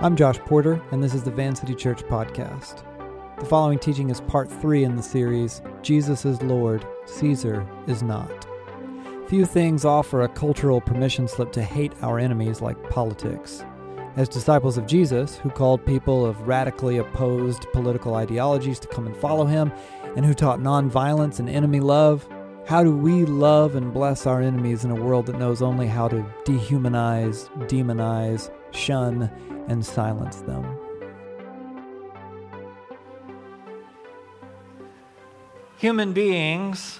I'm Josh Porter, and this is the Van City Church Podcast. The following teaching is part three in the series Jesus is Lord, Caesar is not. Few things offer a cultural permission slip to hate our enemies like politics. As disciples of Jesus, who called people of radically opposed political ideologies to come and follow him, and who taught nonviolence and enemy love, how do we love and bless our enemies in a world that knows only how to dehumanize, demonize, shun, and silence them. Human beings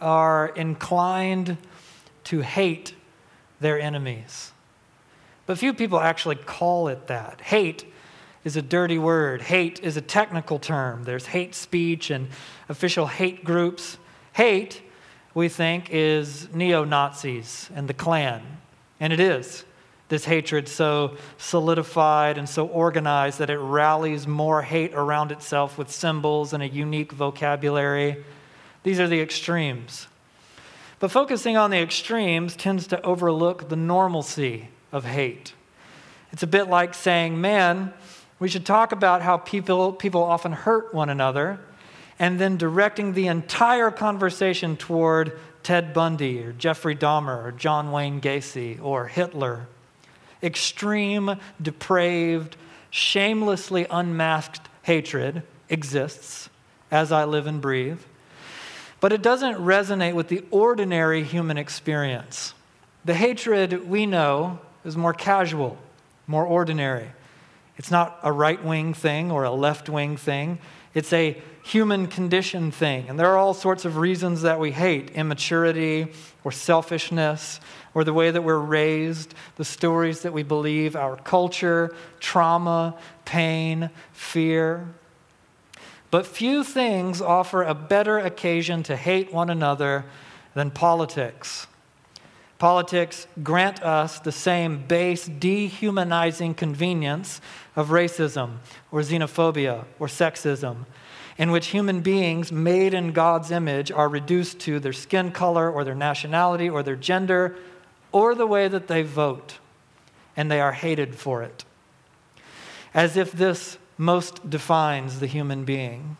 are inclined to hate their enemies. But few people actually call it that. Hate is a dirty word. Hate is a technical term. There's hate speech and official hate groups. Hate, we think, is neo Nazis and the Klan. And it is this hatred so solidified and so organized that it rallies more hate around itself with symbols and a unique vocabulary. These are the extremes. But focusing on the extremes tends to overlook the normalcy of hate. It's a bit like saying, man, we should talk about how people, people often hurt one another, and then directing the entire conversation toward Ted Bundy or Jeffrey Dahmer or John Wayne Gacy or Hitler extreme, depraved, shamelessly unmasked hatred exists as I live and breathe, but it doesn't resonate with the ordinary human experience. The hatred we know is more casual, more ordinary. It's not a right wing thing or a left wing thing. It's a human condition thing. And there are all sorts of reasons that we hate immaturity or selfishness or the way that we're raised, the stories that we believe, our culture, trauma, pain, fear. But few things offer a better occasion to hate one another than politics. Politics grant us the same base dehumanizing convenience of racism or xenophobia or sexism, in which human beings made in God's image are reduced to their skin color or their nationality or their gender or the way that they vote, and they are hated for it. As if this most defines the human being.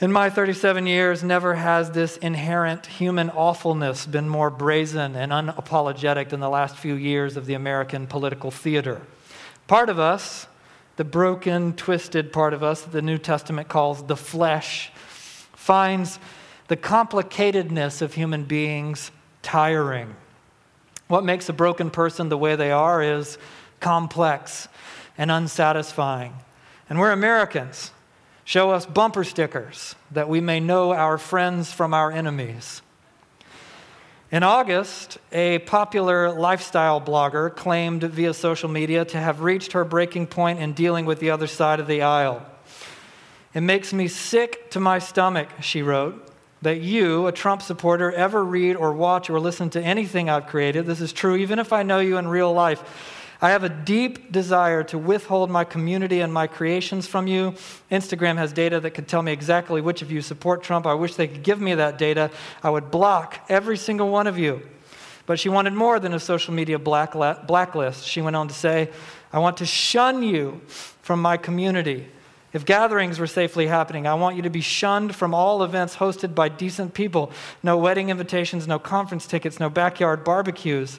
In my 37 years, never has this inherent human awfulness been more brazen and unapologetic than the last few years of the American political theater. Part of us, the broken, twisted part of us that the New Testament calls the flesh, finds the complicatedness of human beings tiring. What makes a broken person the way they are is complex and unsatisfying. And we're Americans. Show us bumper stickers that we may know our friends from our enemies. In August, a popular lifestyle blogger claimed via social media to have reached her breaking point in dealing with the other side of the aisle. It makes me sick to my stomach, she wrote, that you, a Trump supporter, ever read or watch or listen to anything I've created. This is true even if I know you in real life. I have a deep desire to withhold my community and my creations from you. Instagram has data that could tell me exactly which of you support Trump. I wish they could give me that data. I would block every single one of you. But she wanted more than a social media blacklist. She went on to say, I want to shun you from my community. If gatherings were safely happening, I want you to be shunned from all events hosted by decent people. No wedding invitations, no conference tickets, no backyard barbecues.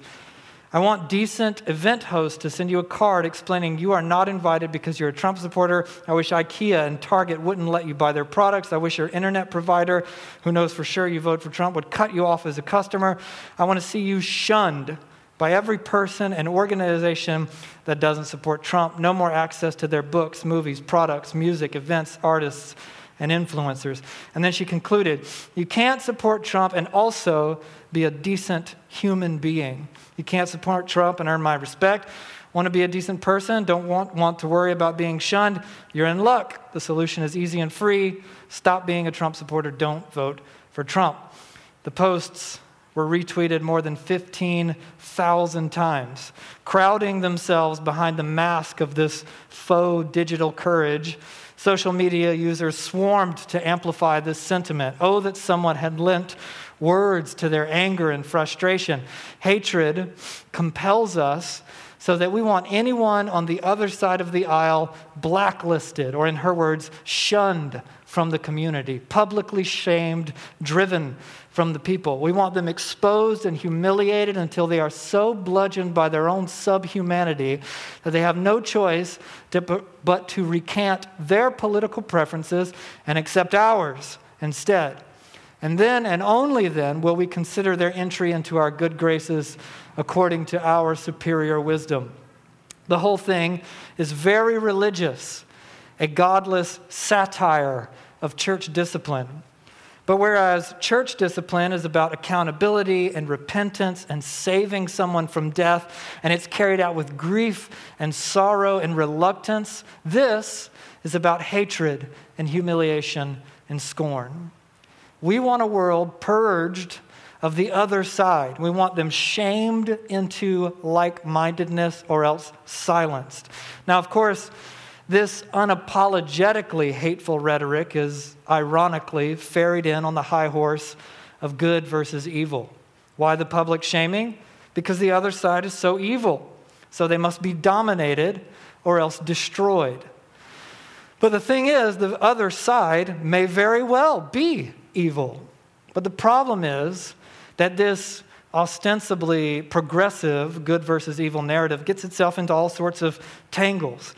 I want decent event hosts to send you a card explaining you are not invited because you're a Trump supporter. I wish IKEA and Target wouldn't let you buy their products. I wish your internet provider, who knows for sure you vote for Trump, would cut you off as a customer. I want to see you shunned by every person and organization that doesn't support Trump. No more access to their books, movies, products, music, events, artists, and influencers. And then she concluded You can't support Trump and also be a decent human being. You can't support Trump and earn my respect. Want to be a decent person? Don't want, want to worry about being shunned? You're in luck. The solution is easy and free. Stop being a Trump supporter. Don't vote for Trump. The posts were retweeted more than 15,000 times, crowding themselves behind the mask of this faux digital courage. Social media users swarmed to amplify this sentiment. Oh, that someone had lent words to their anger and frustration. Hatred compels us so that we want anyone on the other side of the aisle blacklisted, or in her words, shunned from the community, publicly shamed, driven from the people. We want them exposed and humiliated until they are so bludgeoned by their own subhumanity that they have no choice to, but to recant their political preferences and accept ours instead. And then and only then will we consider their entry into our good graces according to our superior wisdom. The whole thing is very religious, a godless satire of church discipline. But whereas church discipline is about accountability and repentance and saving someone from death, and it's carried out with grief and sorrow and reluctance, this is about hatred and humiliation and scorn. We want a world purged of the other side. We want them shamed into like mindedness or else silenced. Now, of course, this unapologetically hateful rhetoric is ironically ferried in on the high horse of good versus evil. Why the public shaming? Because the other side is so evil. So they must be dominated or else destroyed. But the thing is, the other side may very well be evil. But the problem is that this ostensibly progressive good versus evil narrative gets itself into all sorts of tangles.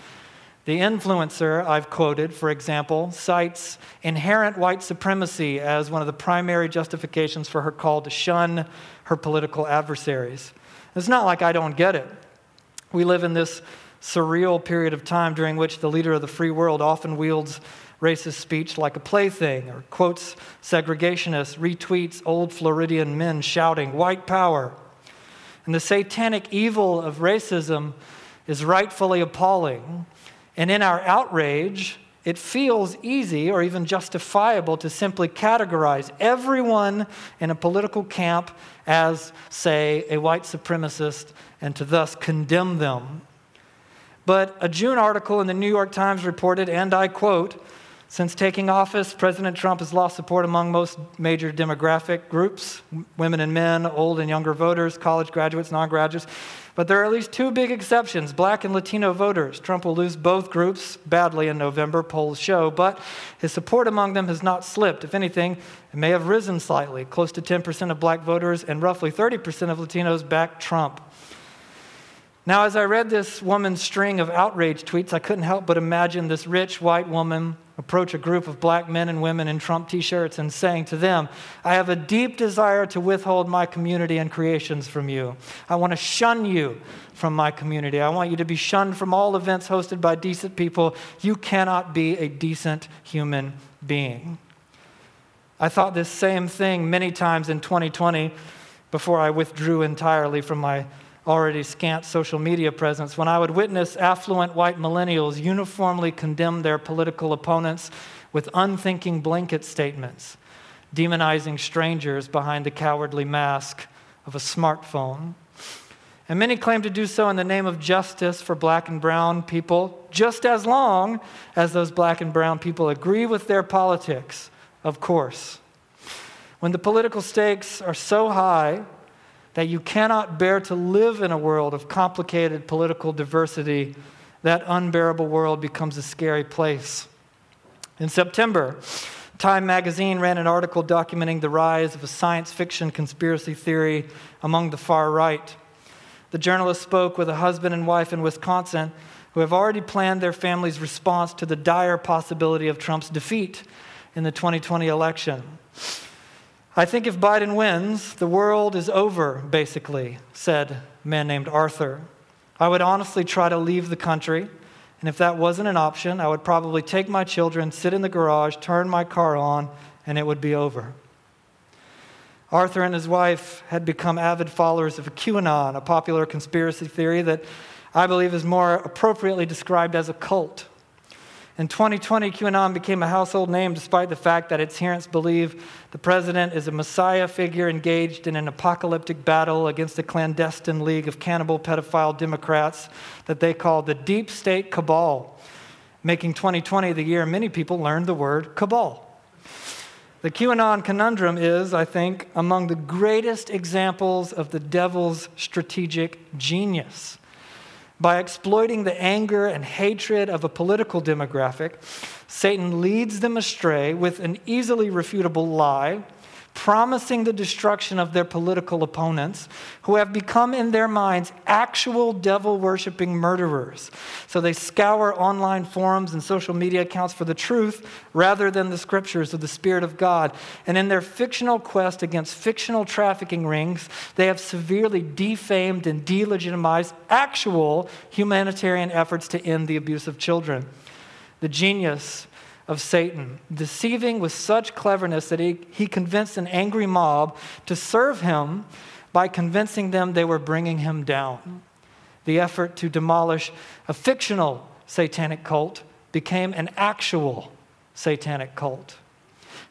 The influencer I've quoted, for example, cites inherent white supremacy as one of the primary justifications for her call to shun her political adversaries. It's not like I don't get it. We live in this surreal period of time during which the leader of the free world often wields racist speech like a plaything, or quotes segregationists, retweets old Floridian men shouting, white power. And the satanic evil of racism is rightfully appalling. And in our outrage, it feels easy or even justifiable to simply categorize everyone in a political camp as, say, a white supremacist and to thus condemn them. But a June article in the New York Times reported, and I quote, since taking office, President Trump has lost support among most major demographic groups women and men, old and younger voters, college graduates, non graduates. But there are at least two big exceptions black and Latino voters. Trump will lose both groups badly in November, polls show, but his support among them has not slipped. If anything, it may have risen slightly. Close to 10% of black voters and roughly 30% of Latinos back Trump. Now, as I read this woman's string of outrage tweets, I couldn't help but imagine this rich white woman approach a group of black men and women in Trump t shirts and saying to them, I have a deep desire to withhold my community and creations from you. I want to shun you from my community. I want you to be shunned from all events hosted by decent people. You cannot be a decent human being. I thought this same thing many times in 2020 before I withdrew entirely from my already scant social media presence, when I would witness affluent white millennials uniformly condemn their political opponents with unthinking blanket statements, demonizing strangers behind the cowardly mask of a smartphone. And many claim to do so in the name of justice for black and brown people, just as long as those black and brown people agree with their politics, of course. When the political stakes are so high that you cannot bear to live in a world of complicated political diversity, that unbearable world becomes a scary place. In September, Time magazine ran an article documenting the rise of a science fiction conspiracy theory among the far right. The journalist spoke with a husband and wife in Wisconsin who have already planned their family's response to the dire possibility of Trump's defeat in the 2020 election. I think if Biden wins, the world is over, basically, said a man named Arthur. I would honestly try to leave the country, and if that wasn't an option, I would probably take my children, sit in the garage, turn my car on, and it would be over. Arthur and his wife had become avid followers of QAnon, a popular conspiracy theory that I believe is more appropriately described as a cult. In 2020, QAnon became a household name despite the fact that its adherents believe the president is a messiah figure engaged in an apocalyptic battle against a clandestine league of cannibal pedophile Democrats that they call the Deep State Cabal, making 2020 the year many people learned the word cabal. The QAnon conundrum is, I think, among the greatest examples of the devil's strategic genius. By exploiting the anger and hatred of a political demographic, Satan leads them astray with an easily refutable lie promising the destruction of their political opponents who have become, in their minds, actual devil worshiping murderers. So they scour online forums and social media accounts for the truth rather than the scriptures of the Spirit of God. And in their fictional quest against fictional trafficking rings, they have severely defamed and delegitimized actual humanitarian efforts to end the abuse of children. The genius of Satan, deceiving with such cleverness that he, he convinced an angry mob to serve him by convincing them they were bringing him down. The effort to demolish a fictional satanic cult became an actual satanic cult.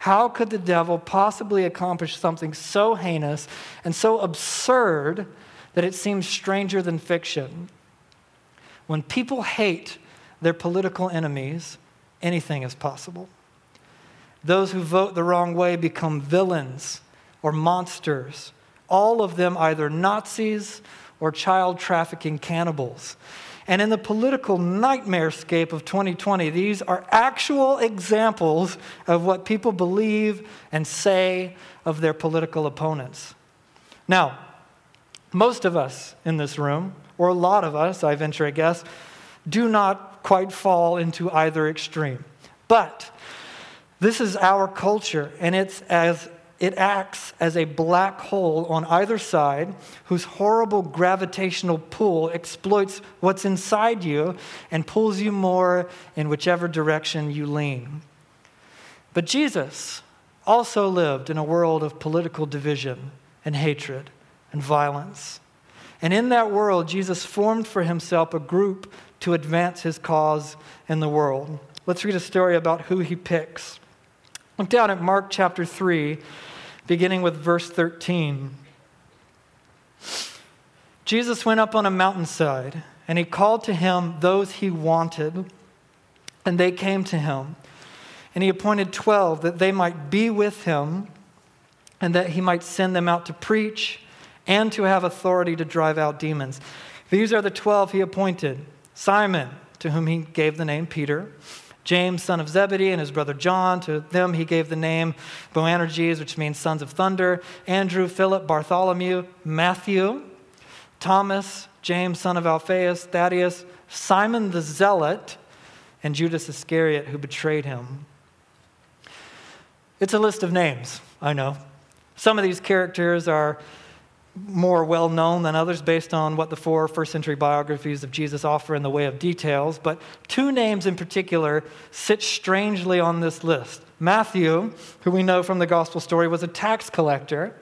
How could the devil possibly accomplish something so heinous and so absurd that it seems stranger than fiction? When people hate their political enemies, anything is possible. Those who vote the wrong way become villains or monsters, all of them either Nazis or child trafficking cannibals. And in the political nightmarescape of 2020, these are actual examples of what people believe and say of their political opponents. Now, most of us in this room, or a lot of us, I venture a guess, do not quite fall into either extreme. But this is our culture, and it's as it acts as a black hole on either side whose horrible gravitational pull exploits what's inside you and pulls you more in whichever direction you lean. But Jesus also lived in a world of political division and hatred and violence. And in that world, Jesus formed for himself a group to advance his cause in the world. Let's read a story about who he picks. Look down at Mark chapter 3, beginning with verse 13. Jesus went up on a mountainside, and he called to him those he wanted, and they came to him. And he appointed 12 that they might be with him, and that he might send them out to preach and to have authority to drive out demons. These are the 12 he appointed. Simon, to whom he gave the name Peter, James, son of Zebedee, and his brother John. To them he gave the name Boanerges, which means sons of thunder. Andrew, Philip, Bartholomew, Matthew, Thomas, James, son of Alphaeus, Thaddeus, Simon the Zealot, and Judas Iscariot, who betrayed him. It's a list of names, I know. Some of these characters are more well known than others based on what the four first century biographies of Jesus offer in the way of details, but two names in particular sit strangely on this list. Matthew, who we know from the gospel story, was a tax collector,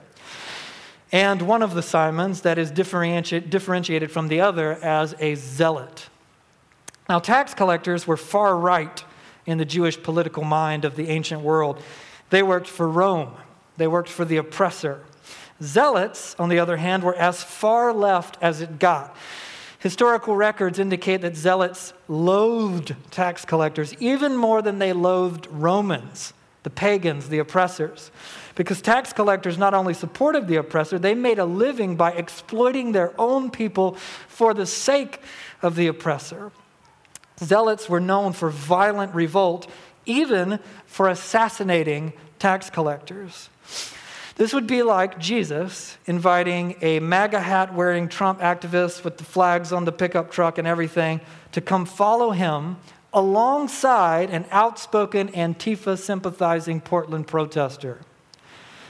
and one of the Simons that is differentiated from the other as a zealot. Now, tax collectors were far right in the Jewish political mind of the ancient world. They worked for Rome, they worked for the oppressor. Zealots, on the other hand, were as far left as it got. Historical records indicate that zealots loathed tax collectors even more than they loathed Romans, the pagans, the oppressors. Because tax collectors not only supported the oppressor, they made a living by exploiting their own people for the sake of the oppressor. Zealots were known for violent revolt, even for assassinating tax collectors. This would be like Jesus inviting a MAGA hat wearing Trump activist with the flags on the pickup truck and everything to come follow him alongside an outspoken Antifa sympathizing Portland protester.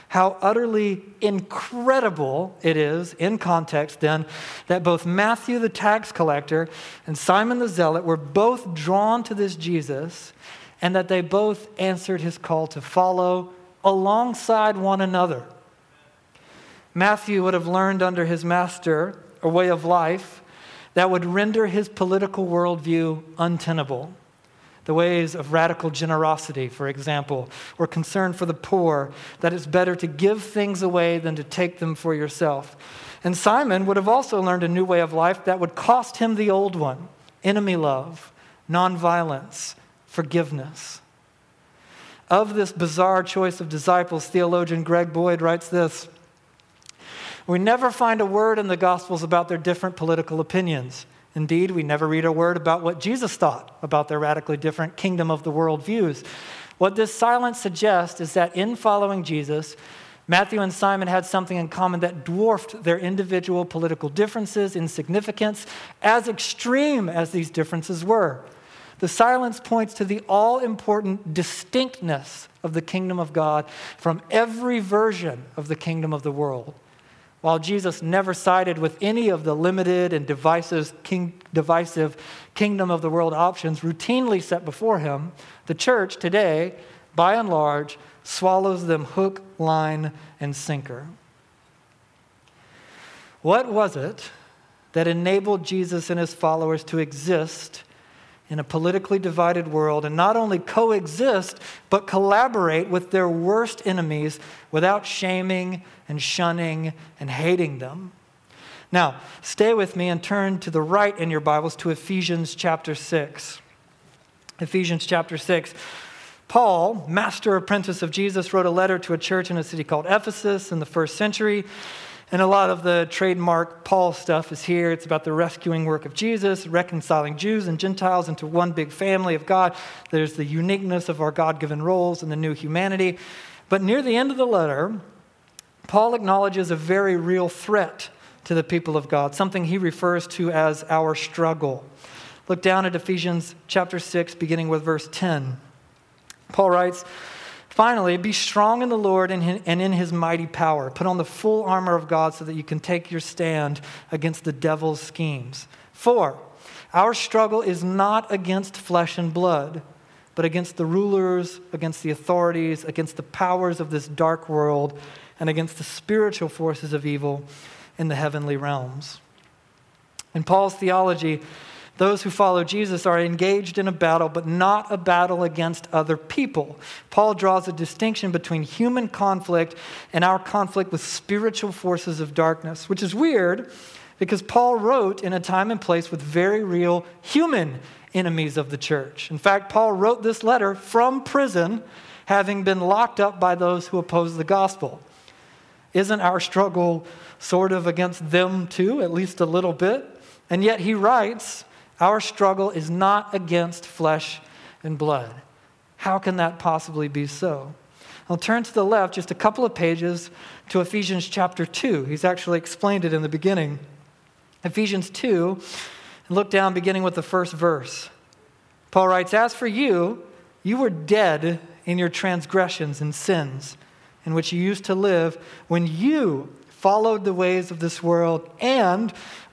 How utterly incredible it is, in context, then, that both Matthew the tax collector and Simon the zealot were both drawn to this Jesus and that they both answered his call to follow alongside one another. Matthew would have learned under his master a way of life that would render his political worldview untenable. The ways of radical generosity, for example, or concern for the poor, that it's better to give things away than to take them for yourself. And Simon would have also learned a new way of life that would cost him the old one enemy love, nonviolence, forgiveness. Of this bizarre choice of disciples, theologian Greg Boyd writes this We never find a word in the Gospels about their different political opinions. Indeed, we never read a word about what Jesus thought about their radically different kingdom of the world views. What this silence suggests is that in following Jesus, Matthew and Simon had something in common that dwarfed their individual political differences in significance, as extreme as these differences were. The silence points to the all important distinctness of the kingdom of God from every version of the kingdom of the world. While Jesus never sided with any of the limited and divisive, king, divisive kingdom of the world options routinely set before him, the church today, by and large, swallows them hook, line, and sinker. What was it that enabled Jesus and his followers to exist in a politically divided world and not only coexist, but collaborate with their worst enemies without shaming and shunning and hating them. Now, stay with me and turn to the right in your Bibles to Ephesians chapter 6. Ephesians chapter 6. Paul, master apprentice of Jesus, wrote a letter to a church in a city called Ephesus in the first century. And a lot of the trademark Paul stuff is here. It's about the rescuing work of Jesus, reconciling Jews and Gentiles into one big family of God. There's the uniqueness of our God given roles and the new humanity. But near the end of the letter, Paul acknowledges a very real threat to the people of God, something he refers to as our struggle. Look down at Ephesians chapter 6, beginning with verse 10. Paul writes, Finally, be strong in the Lord and in his mighty power. Put on the full armor of God so that you can take your stand against the devil's schemes. For our struggle is not against flesh and blood, but against the rulers, against the authorities, against the powers of this dark world, and against the spiritual forces of evil in the heavenly realms. In Paul's theology, those who follow Jesus are engaged in a battle, but not a battle against other people. Paul draws a distinction between human conflict and our conflict with spiritual forces of darkness, which is weird because Paul wrote in a time and place with very real human enemies of the church. In fact, Paul wrote this letter from prison, having been locked up by those who oppose the gospel. Isn't our struggle sort of against them too, at least a little bit? And yet he writes, our struggle is not against flesh and blood. How can that possibly be so? I'll turn to the left just a couple of pages to Ephesians chapter 2. He's actually explained it in the beginning. Ephesians 2, and look down beginning with the first verse. Paul writes, As for you, you were dead in your transgressions and sins in which you used to live when you followed the ways of this world and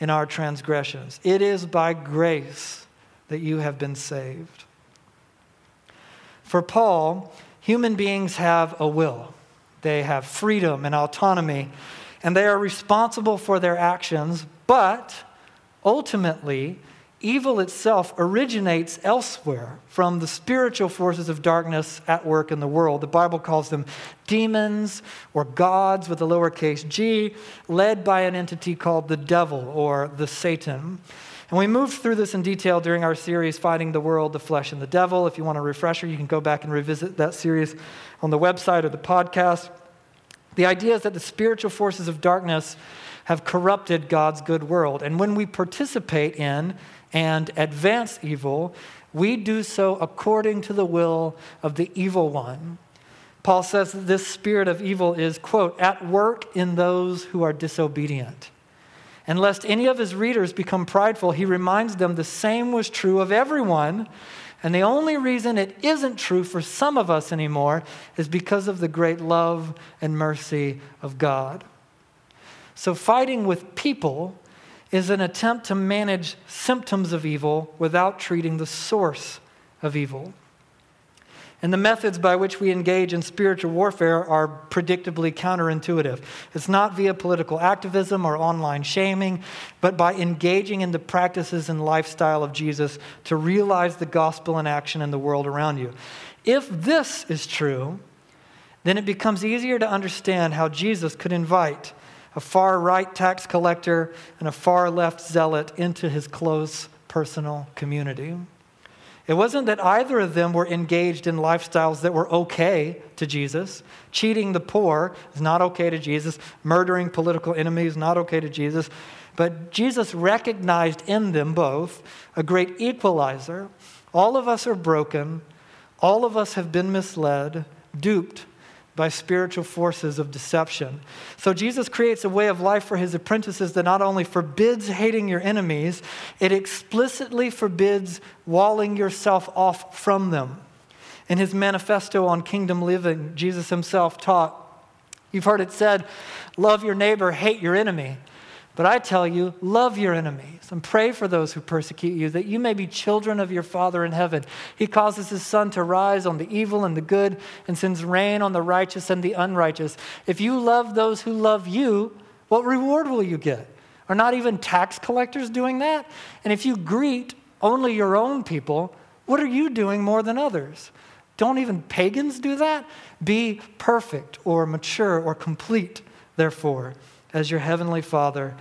in our transgressions. It is by grace that you have been saved. For Paul, human beings have a will, they have freedom and autonomy, and they are responsible for their actions, but ultimately, evil itself originates elsewhere from the spiritual forces of darkness at work in the world. The Bible calls them demons or gods with a lowercase g, led by an entity called the devil or the Satan. And we moved through this in detail during our series, Fighting the World, the Flesh, and the Devil. If you want a refresher, you can go back and revisit that series on the website or the podcast. The idea is that the spiritual forces of darkness have corrupted God's good world. And when we participate in and advance evil, we do so according to the will of the evil one. Paul says that this spirit of evil is, quote, at work in those who are disobedient. And lest any of his readers become prideful, he reminds them the same was true of everyone. And the only reason it isn't true for some of us anymore is because of the great love and mercy of God. So, fighting with people is an attempt to manage symptoms of evil without treating the source of evil. And the methods by which we engage in spiritual warfare are predictably counterintuitive. It's not via political activism or online shaming, but by engaging in the practices and lifestyle of Jesus to realize the gospel in action in the world around you. If this is true, then it becomes easier to understand how Jesus could invite a far right tax collector and a far left zealot into his close personal community. It wasn't that either of them were engaged in lifestyles that were okay to Jesus. Cheating the poor is not okay to Jesus. Murdering political enemies is not okay to Jesus. But Jesus recognized in them both a great equalizer. All of us are broken. All of us have been misled, duped, by spiritual forces of deception. So Jesus creates a way of life for his apprentices that not only forbids hating your enemies, it explicitly forbids walling yourself off from them. In his manifesto on kingdom living, Jesus himself taught, You've heard it said, love your neighbor, hate your enemy. But I tell you, love your enemies and pray for those who persecute you, that you may be children of your Father in heaven. He causes his sun to rise on the evil and the good and sends rain on the righteous and the unrighteous. If you love those who love you, what reward will you get? Are not even tax collectors doing that? And if you greet only your own people, what are you doing more than others? Don't even pagans do that? Be perfect or mature or complete, therefore, as your heavenly Father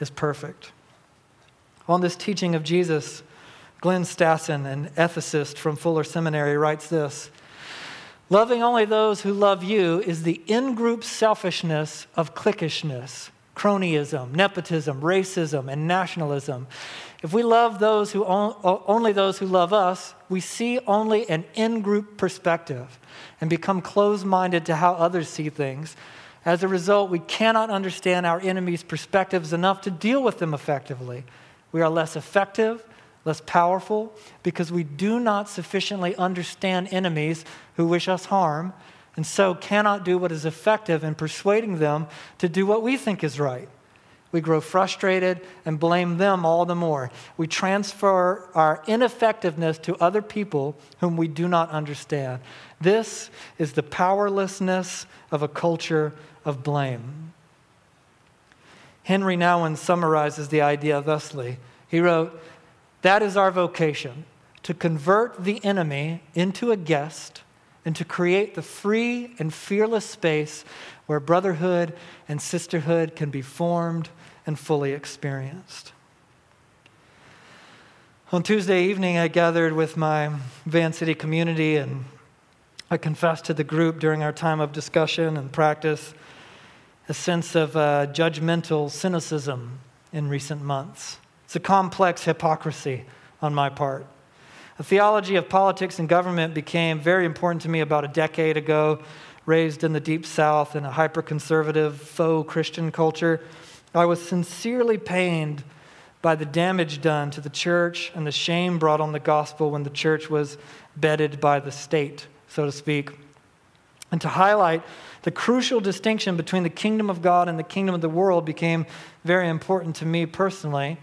is perfect. On this teaching of Jesus, Glenn Stassen, an ethicist from Fuller Seminary, writes this Loving only those who love you is the in group selfishness of cliquishness, cronyism, nepotism, racism, and nationalism. If we love those who only those who love us, we see only an in group perspective and become closed minded to how others see things as a result, we cannot understand our enemies' perspectives enough to deal with them effectively. We are less effective, less powerful, because we do not sufficiently understand enemies who wish us harm, and so cannot do what is effective in persuading them to do what we think is right. We grow frustrated and blame them all the more. We transfer our ineffectiveness to other people whom we do not understand. This is the powerlessness of a culture of blame. Henri Nouwen summarizes the idea thusly. He wrote, That is our vocation, to convert the enemy into a guest and to create the free and fearless space where brotherhood and sisterhood can be formed and fully experienced. On Tuesday evening, I gathered with my Van City community and I confessed to the group during our time of discussion and practice a sense of uh, judgmental cynicism in recent months. It's a complex hypocrisy on my part. A theology of politics and government became very important to me about a decade ago, raised in the deep south in a hyper conservative, faux Christian culture. I was sincerely pained by the damage done to the church and the shame brought on the gospel when the church was bedded by the state so to speak, and to highlight the crucial distinction between the kingdom of God and the kingdom of the world became very important to me personally.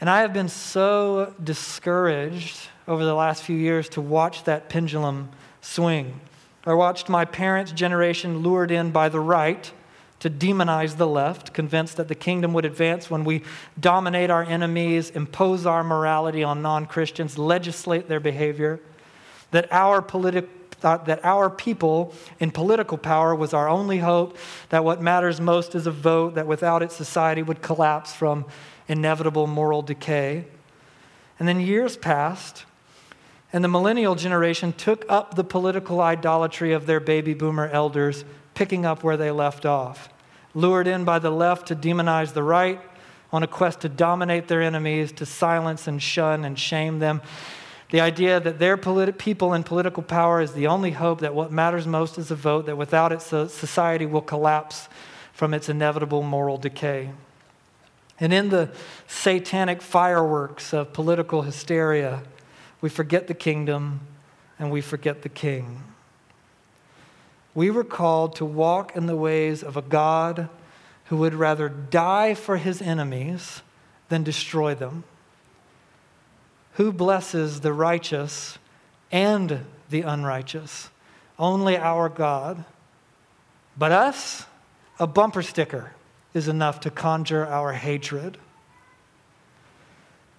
And I have been so discouraged over the last few years to watch that pendulum swing. I watched my parents' generation lured in by the right to demonize the left, convinced that the kingdom would advance when we dominate our enemies, impose our morality on non Christians, legislate their behavior that our politi- that our people in political power was our only hope, that what matters most is a vote, that without it, society would collapse from inevitable moral decay. And then years passed, and the millennial generation took up the political idolatry of their baby boomer elders, picking up where they left off. Lured in by the left to demonize the right, on a quest to dominate their enemies, to silence and shun and shame them. The idea that their politi- people in political power is the only hope, that what matters most is a vote, that without it, society will collapse from its inevitable moral decay. And in the satanic fireworks of political hysteria, we forget the kingdom and we forget the king. We were called to walk in the ways of a God who would rather die for his enemies than destroy them. Who blesses the righteous and the unrighteous. Only our God. But us, a bumper sticker is enough to conjure our hatred.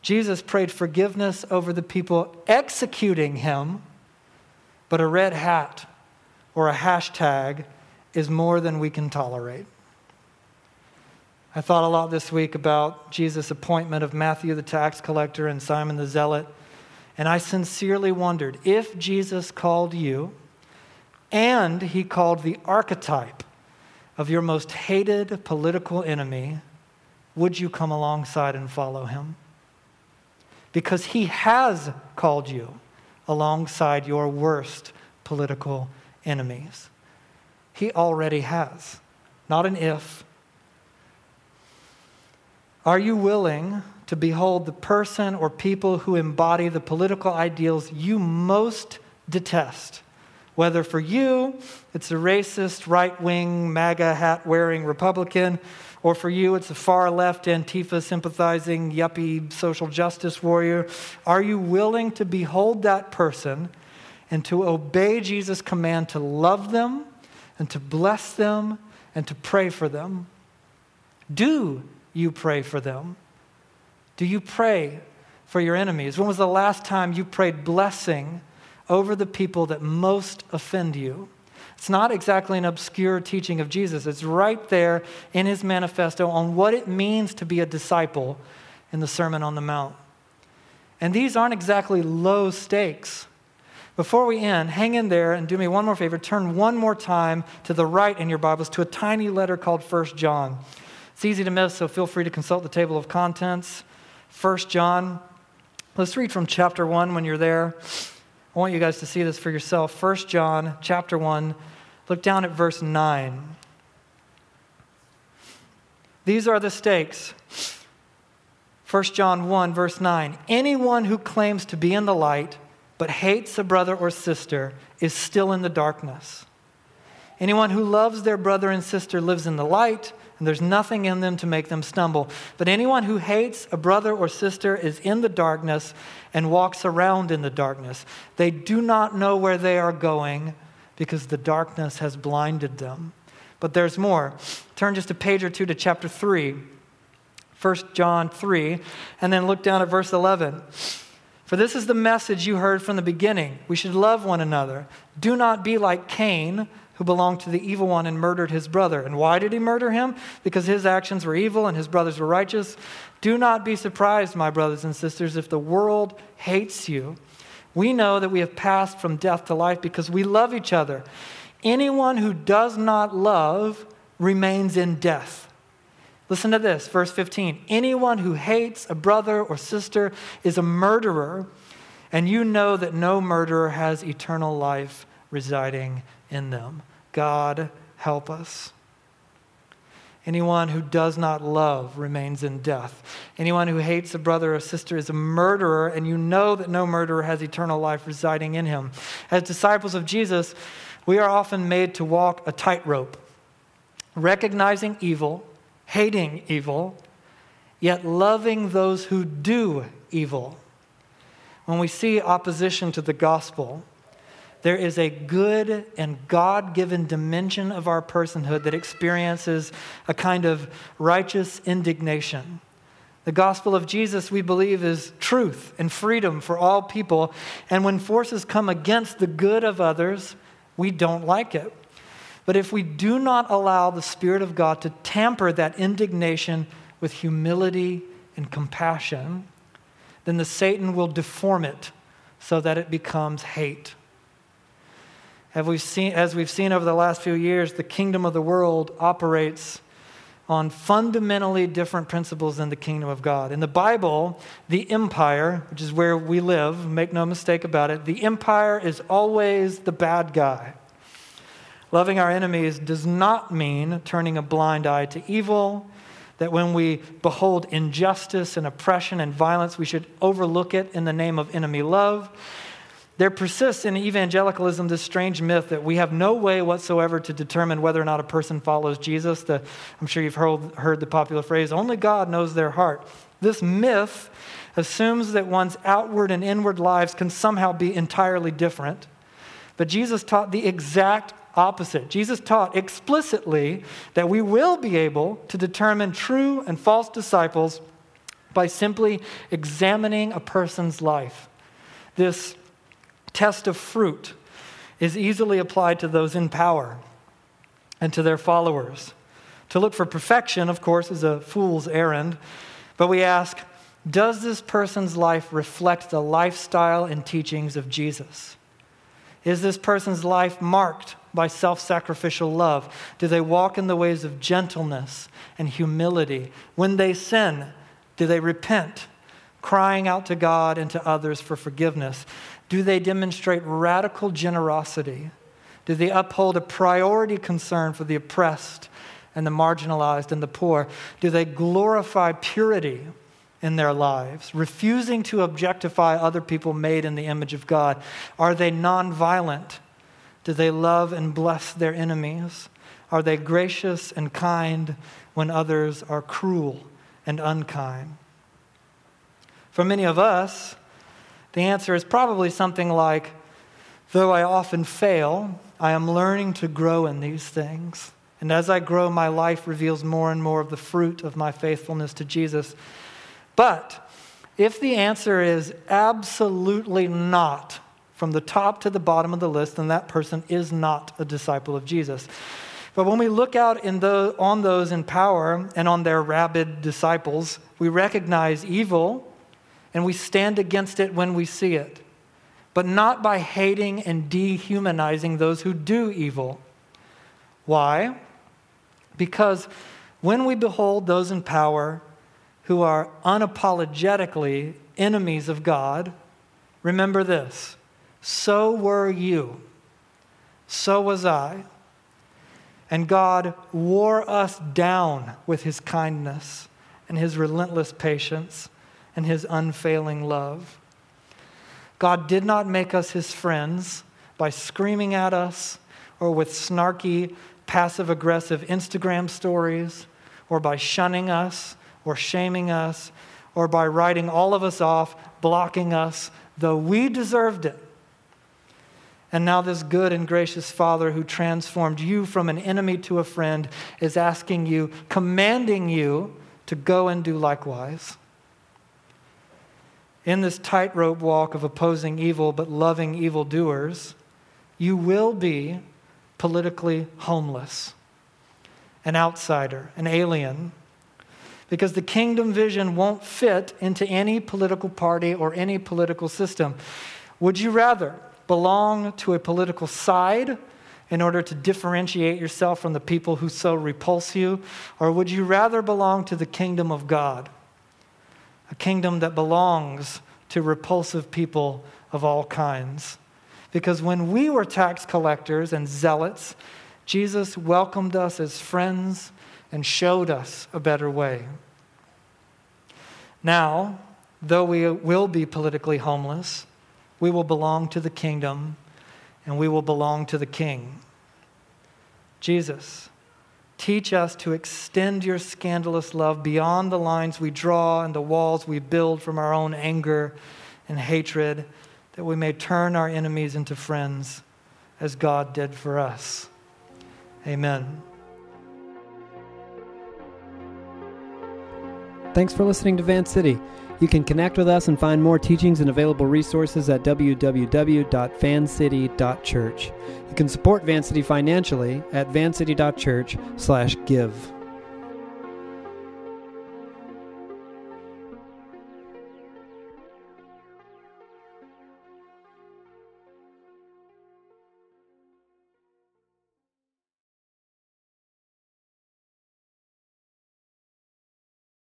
Jesus prayed forgiveness over the people executing him, but a red hat or a hashtag is more than we can tolerate. I thought a lot this week about Jesus' appointment of Matthew the tax collector and Simon the zealot, and I sincerely wondered if Jesus called you and he called the archetype of your most hated political enemy, would you come alongside and follow him? Because he has called you alongside your worst political enemies. He already has. Not an if. Are you willing to behold the person or people who embody the political ideals you most detest? Whether for you, it's a racist, right wing, MAGA hat wearing Republican, or for you, it's a far left Antifa sympathizing, yuppie social justice warrior. Are you willing to behold that person and to obey Jesus' command to love them and to bless them and to pray for them? Do you pray for them? Do you pray for your enemies? When was the last time you prayed blessing over the people that most offend you? It's not exactly an obscure teaching of Jesus. It's right there in his manifesto on what it means to be a disciple in the Sermon on the Mount. And these aren't exactly low stakes. Before we end, hang in there and do me one more favor. Turn one more time to the right in your Bibles to a tiny letter called 1 John. It's easy to miss, so feel free to consult the table of contents. 1 John. Let's read from chapter 1 when you're there. I want you guys to see this for yourself. 1 John chapter 1. Look down at verse 9. These are the stakes. 1 John 1, verse 9. Anyone who claims to be in the light but hates a brother or sister is still in the darkness. Anyone who loves their brother and sister lives in the light, and there's nothing in them to make them stumble. But anyone who hates a brother or sister is in the darkness and walks around in the darkness. They do not know where they are going because the darkness has blinded them. But there's more. Turn just a page or two to chapter 3, 1 John 3, and then look down at verse 11. For this is the message you heard from the beginning. We should love one another. Do not be like Cain, who belonged to the evil one and murdered his brother. And why did he murder him? Because his actions were evil and his brothers were righteous. Do not be surprised, my brothers and sisters, if the world hates you. We know that we have passed from death to life because we love each other. Anyone who does not love remains in death. Listen to this, verse 15. Anyone who hates a brother or sister is a murderer, and you know that no murderer has eternal life residing in them. God, help us. Anyone who does not love remains in death. Anyone who hates a brother or sister is a murderer, and you know that no murderer has eternal life residing in him. As disciples of Jesus, we are often made to walk a tightrope, recognizing evil, hating evil, yet loving those who do evil. When we see opposition to the gospel, there is a good and God given dimension of our personhood that experiences a kind of righteous indignation. The gospel of Jesus, we believe, is truth and freedom for all people. And when forces come against the good of others, we don't like it. But if we do not allow the Spirit of God to tamper that indignation with humility and compassion, then the Satan will deform it so that it becomes hate. Have we seen, as we've seen over the last few years, the kingdom of the world operates on fundamentally different principles than the kingdom of God. In the Bible, the empire, which is where we live, make no mistake about it, the empire is always the bad guy. Loving our enemies does not mean turning a blind eye to evil, that when we behold injustice and oppression and violence, we should overlook it in the name of enemy love. There persists in evangelicalism this strange myth that we have no way whatsoever to determine whether or not a person follows Jesus. The, I'm sure you've heard, heard the popular phrase, only God knows their heart. This myth assumes that one's outward and inward lives can somehow be entirely different. But Jesus taught the exact opposite. Jesus taught explicitly that we will be able to determine true and false disciples by simply examining a person's life. This test of fruit is easily applied to those in power and to their followers. To look for perfection, of course, is a fool's errand, but we ask, does this person's life reflect the lifestyle and teachings of Jesus? Is this person's life marked by self sacrificial love? Do they walk in the ways of gentleness and humility? When they sin, do they repent, crying out to God and to others for forgiveness? Do they demonstrate radical generosity? Do they uphold a priority concern for the oppressed and the marginalized and the poor? Do they glorify purity in their lives, refusing to objectify other people made in the image of God? Are they nonviolent? Do they love and bless their enemies? Are they gracious and kind when others are cruel and unkind? For many of us, the answer is probably something like, though I often fail, I am learning to grow in these things. And as I grow, my life reveals more and more of the fruit of my faithfulness to Jesus. But if the answer is absolutely not, from the top to the bottom of the list, then that person is not a disciple of Jesus. But when we look out on those in power and on their rabid disciples, we recognize evil and we stand against it when we see it, but not by hating and dehumanizing those who do evil. Why? Because when we behold those in power who are unapologetically enemies of God, remember this so were you, so was I. And God wore us down with his kindness and his relentless patience and his unfailing love. God did not make us his friends by screaming at us or with snarky, passive aggressive Instagram stories or by shunning us or shaming us or by writing all of us off, blocking us, though we deserved it. And now, this good and gracious Father who transformed you from an enemy to a friend is asking you, commanding you to go and do likewise. In this tightrope walk of opposing evil but loving evildoers, you will be politically homeless, an outsider, an alien, because the kingdom vision won't fit into any political party or any political system. Would you rather belong to a political side in order to differentiate yourself from the people who so repulse you? Or would you rather belong to the kingdom of God? A kingdom that belongs to repulsive people of all kinds. Because when we were tax collectors and zealots, Jesus welcomed us as friends and showed us a better way. Now, though we will be politically homeless, we will belong to the kingdom and we will belong to the king. Jesus, teach us to extend your scandalous love beyond the lines we draw and the walls we build from our own anger and hatred, that we may turn our enemies into friends as God did for us. Amen. Thanks for listening to Vancity. You can connect with us and find more teachings and available resources at www.vancity.church. You can support Vancity financially at vancity.church/give.